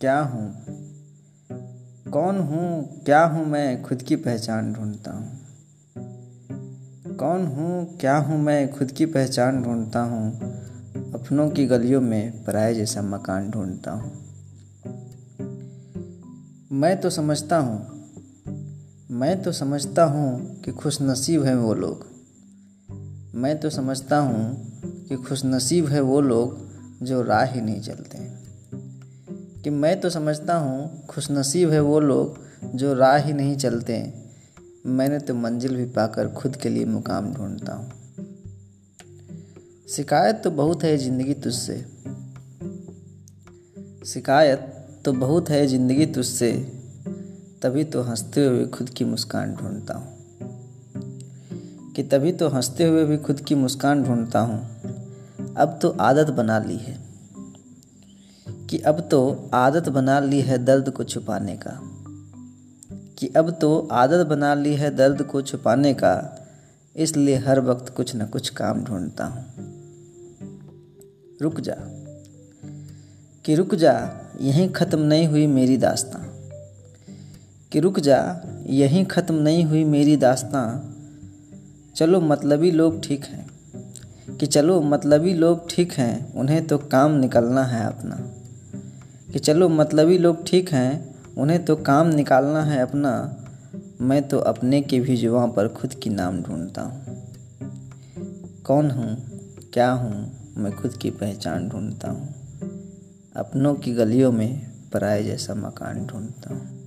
क्या हूँ? कौन हूँ, क्या हूँ मैं खुद की पहचान ढूंढता हूँ। कौन हूँ, क्या हूँ मैं खुद की पहचान ढूंढता हूँ। अपनों की गलियों में पराए जैसा मकान ढूंढता हूँ। मैं तो समझता हूँ, मैं तो समझता हूँ कि खुश नसीब हैं वो लोग। मैं तो समझता हूँ कि खुश नसीब है वो लोग जो राह ही नहीं चलते कि मैं तो समझता हूँ खुश नसीब है वो लोग जो राह ही नहीं चलते मैंने तो मंजिल भी पाकर खुद के लिए मुकाम ढूंढता हूँ। शिकायत तो बहुत है ज़िंदगी तुझसे। शिकायत तो बहुत है ज़िंदगी तुझसे। तभी तो हँसते हुए खुद की मुस्कान ढूंढता हूँ। कि तभी तो हँसते हुए भी खुद की मुस्कान ढूंढता हूँ। अब तो आदत बना ली है। कि अब तो आदत बना ली है दर्द को छुपाने का। कि अब तो आदत बना ली है दर्द को छुपाने का, इसलिए हर वक्त कुछ न कुछ काम ढूंढता हूँ। रुक जा। कि रुक जा, यहीं ख़त्म नहीं हुई मेरी दास्तां। कि रुक जा, यहीं ख़त्म नहीं हुई मेरी दास्तां। चलो, मतलबी लोग ठीक हैं। कि चलो, मतलबी लोग ठीक हैं, उन्हें तो काम निकलना है अपना। कि चलो मतलबी लोग ठीक हैं, उन्हें तो काम निकालना है अपना। मैं तो अपने के भी जुआ पर खुद की नाम ढूंढता हूँ। कौन हूँ, क्या हूँ, मैं खुद की पहचान ढूंढता हूँ। अपनों की गलियों में पराए जैसा मकान ढूंढता हूँ।